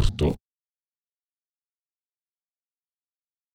Canale morto.